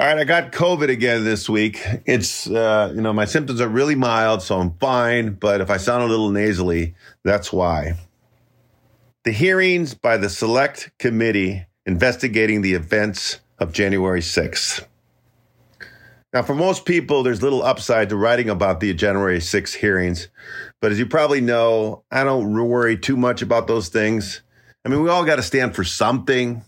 All right, I got COVID again this week. It's, uh, you know, my symptoms are really mild, so I'm fine. But if I sound a little nasally, that's why. The hearings by the Select Committee investigating the events of January 6th. Now, for most people, there's little upside to writing about the January 6th hearings. But as you probably know, I don't worry too much about those things. I mean, we all got to stand for something.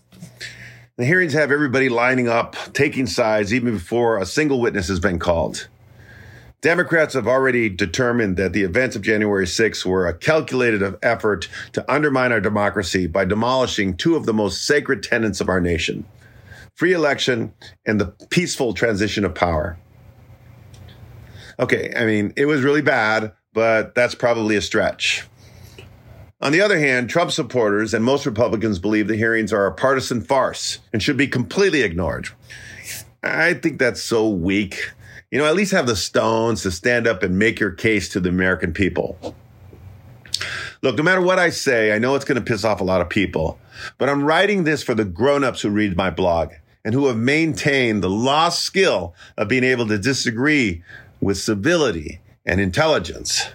The hearings have everybody lining up, taking sides, even before a single witness has been called. Democrats have already determined that the events of January 6 were a calculated effort to undermine our democracy by demolishing two of the most sacred tenets of our nation free election and the peaceful transition of power. Okay, I mean, it was really bad, but that's probably a stretch. On the other hand, Trump supporters and most Republicans believe the hearings are a partisan farce and should be completely ignored. I think that's so weak. You know, at least have the stones to stand up and make your case to the American people. Look, no matter what I say, I know it's going to piss off a lot of people, but I'm writing this for the grown-ups who read my blog and who have maintained the lost skill of being able to disagree with civility and intelligence.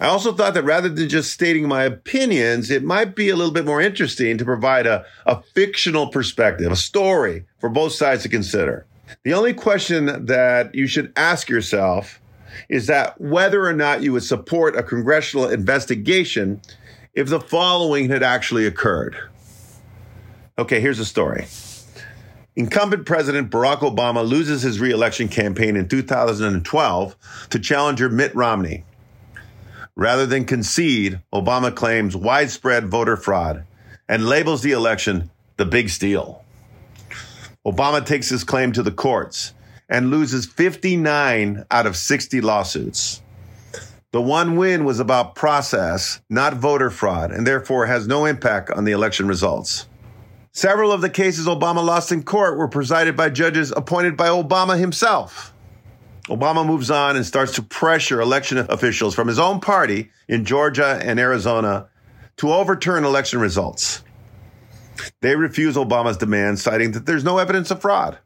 I also thought that rather than just stating my opinions, it might be a little bit more interesting to provide a, a fictional perspective, a story for both sides to consider. The only question that you should ask yourself is that whether or not you would support a congressional investigation if the following had actually occurred. Okay, here's the story. Incumbent President Barack Obama loses his reelection campaign in 2012 to challenger Mitt Romney. Rather than concede, Obama claims widespread voter fraud and labels the election the big steal. Obama takes his claim to the courts and loses 59 out of 60 lawsuits. The one win was about process, not voter fraud, and therefore has no impact on the election results. Several of the cases Obama lost in court were presided by judges appointed by Obama himself. Obama moves on and starts to pressure election officials from his own party in Georgia and Arizona to overturn election results. They refuse Obama's demand, citing that there's no evidence of fraud.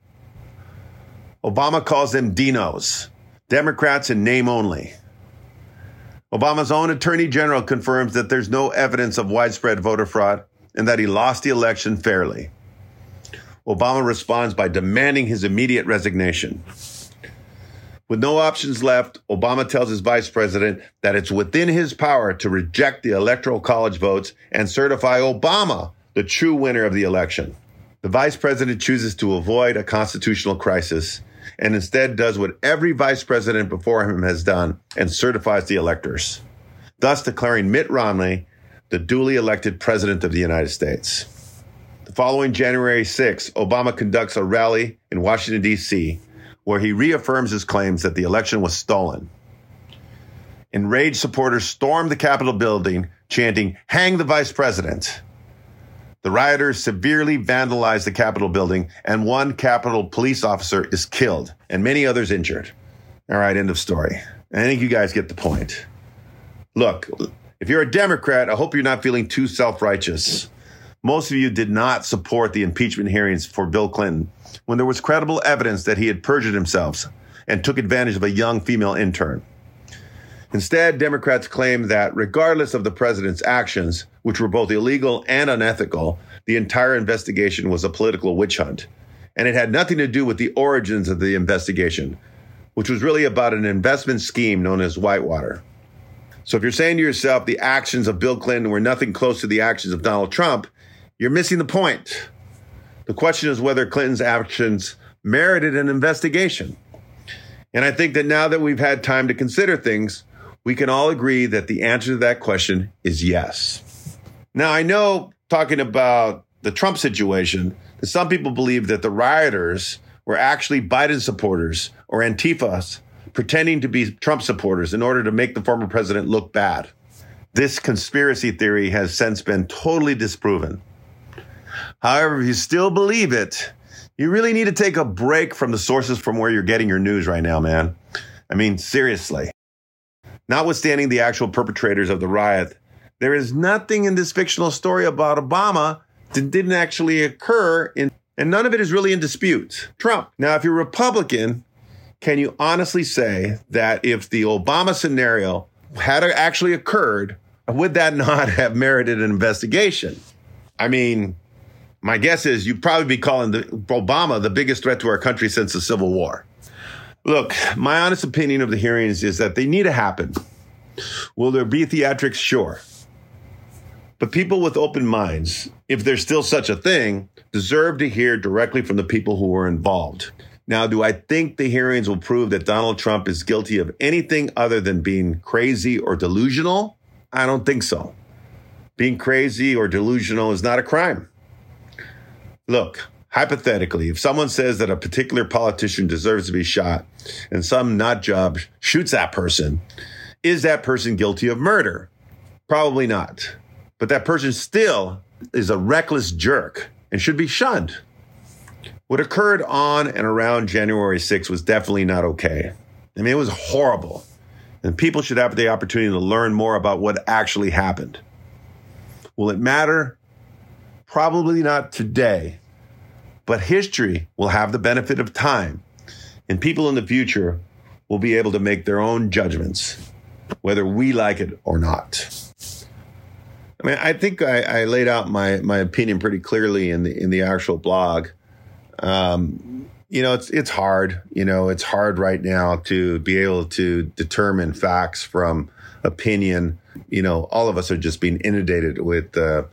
Obama calls them Dinos, Democrats in name only. Obama's own attorney general confirms that there's no evidence of widespread voter fraud and that he lost the election fairly. Obama responds by demanding his immediate resignation. With no options left, Obama tells his vice president that it's within his power to reject the electoral college votes and certify Obama the true winner of the election. The vice president chooses to avoid a constitutional crisis and instead does what every vice president before him has done and certifies the electors, thus declaring Mitt Romney the duly elected president of the United States. The following January 6, Obama conducts a rally in Washington, D.C where he reaffirms his claims that the election was stolen. Enraged supporters stormed the Capitol building, chanting, Hang the vice president. The rioters severely vandalized the Capitol building, and one Capitol police officer is killed and many others injured. All right, end of story. I think you guys get the point. Look, if you're a Democrat, I hope you're not feeling too self righteous. Most of you did not support the impeachment hearings for Bill Clinton when there was credible evidence that he had perjured himself and took advantage of a young female intern. Instead, Democrats claim that regardless of the president's actions, which were both illegal and unethical, the entire investigation was a political witch hunt. And it had nothing to do with the origins of the investigation, which was really about an investment scheme known as Whitewater. So if you're saying to yourself the actions of Bill Clinton were nothing close to the actions of Donald Trump, you're missing the point. The question is whether Clinton's actions merited an investigation. And I think that now that we've had time to consider things, we can all agree that the answer to that question is yes. Now, I know talking about the Trump situation, that some people believe that the rioters were actually Biden supporters or Antifas pretending to be Trump supporters in order to make the former president look bad. This conspiracy theory has since been totally disproven. However, if you still believe it, you really need to take a break from the sources from where you're getting your news right now, man. I mean, seriously. Notwithstanding the actual perpetrators of the riot, there is nothing in this fictional story about Obama that didn't actually occur in And none of it is really in dispute. Trump. Now, if you're Republican, can you honestly say that if the Obama scenario had actually occurred, would that not have merited an investigation? I mean, my guess is you'd probably be calling the, Obama the biggest threat to our country since the Civil War. Look, my honest opinion of the hearings is that they need to happen. Will there be theatrics? Sure. But people with open minds, if there's still such a thing, deserve to hear directly from the people who were involved. Now, do I think the hearings will prove that Donald Trump is guilty of anything other than being crazy or delusional? I don't think so. Being crazy or delusional is not a crime. Look, hypothetically, if someone says that a particular politician deserves to be shot and some nut job shoots that person, is that person guilty of murder? Probably not. But that person still is a reckless jerk and should be shunned. What occurred on and around January 6th was definitely not okay. I mean, it was horrible. And people should have the opportunity to learn more about what actually happened. Will it matter? Probably not today. But history will have the benefit of time. And people in the future will be able to make their own judgments, whether we like it or not. I mean, I think I, I, laid out my my opinion pretty clearly in the in the actual blog. Um, you know, it's it's hard. You know, it's hard right now to be able to determine facts from opinion. You know, all of us are just being inundated with uh,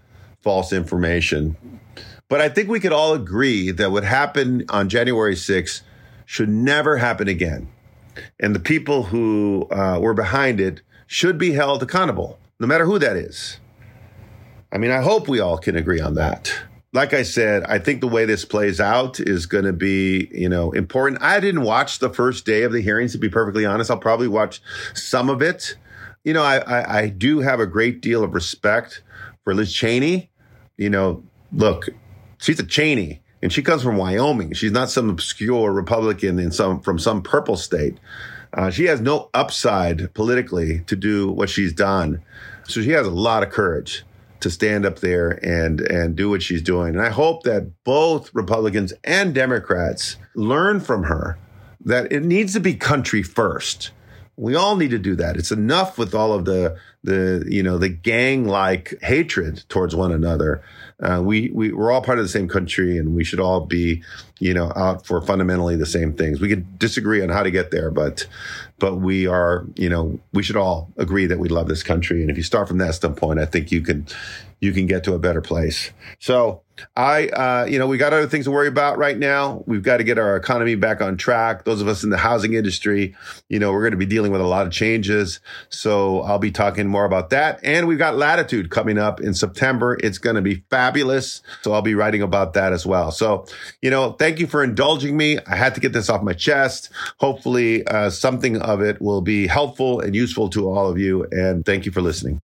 false information. But I think we could all agree that what happened on January 6th should never happen again. And the people who uh, were behind it should be held accountable, no matter who that is. I mean, I hope we all can agree on that. Like I said, I think the way this plays out is going to be, you know, important. I didn't watch the first day of the hearings, to be perfectly honest. I'll probably watch some of it. You know, I, I, I do have a great deal of respect for Liz Cheney. You know, look, she's a Cheney and she comes from Wyoming. She's not some obscure Republican in some from some purple state. Uh, she has no upside politically to do what she's done. So she has a lot of courage to stand up there and and do what she's doing. And I hope that both Republicans and Democrats learn from her that it needs to be country first. We all need to do that. It's enough with all of the the you know the gang like hatred towards one another. Uh, we we we're all part of the same country, and we should all be you know out for fundamentally the same things. We could disagree on how to get there, but but we are you know we should all agree that we love this country. And if you start from that standpoint, I think you can you can get to a better place. So I, uh, you know, we got other things to worry about right now. We've got to get our economy back on track. Those of us in the housing industry, you know, we're going to be dealing with a lot of changes. So I'll be talking more about that. And we've got latitude coming up in September. It's going to be fabulous. So I'll be writing about that as well. So, you know, thank you for indulging me. I had to get this off my chest. Hopefully, uh, something of it will be helpful and useful to all of you. And thank you for listening.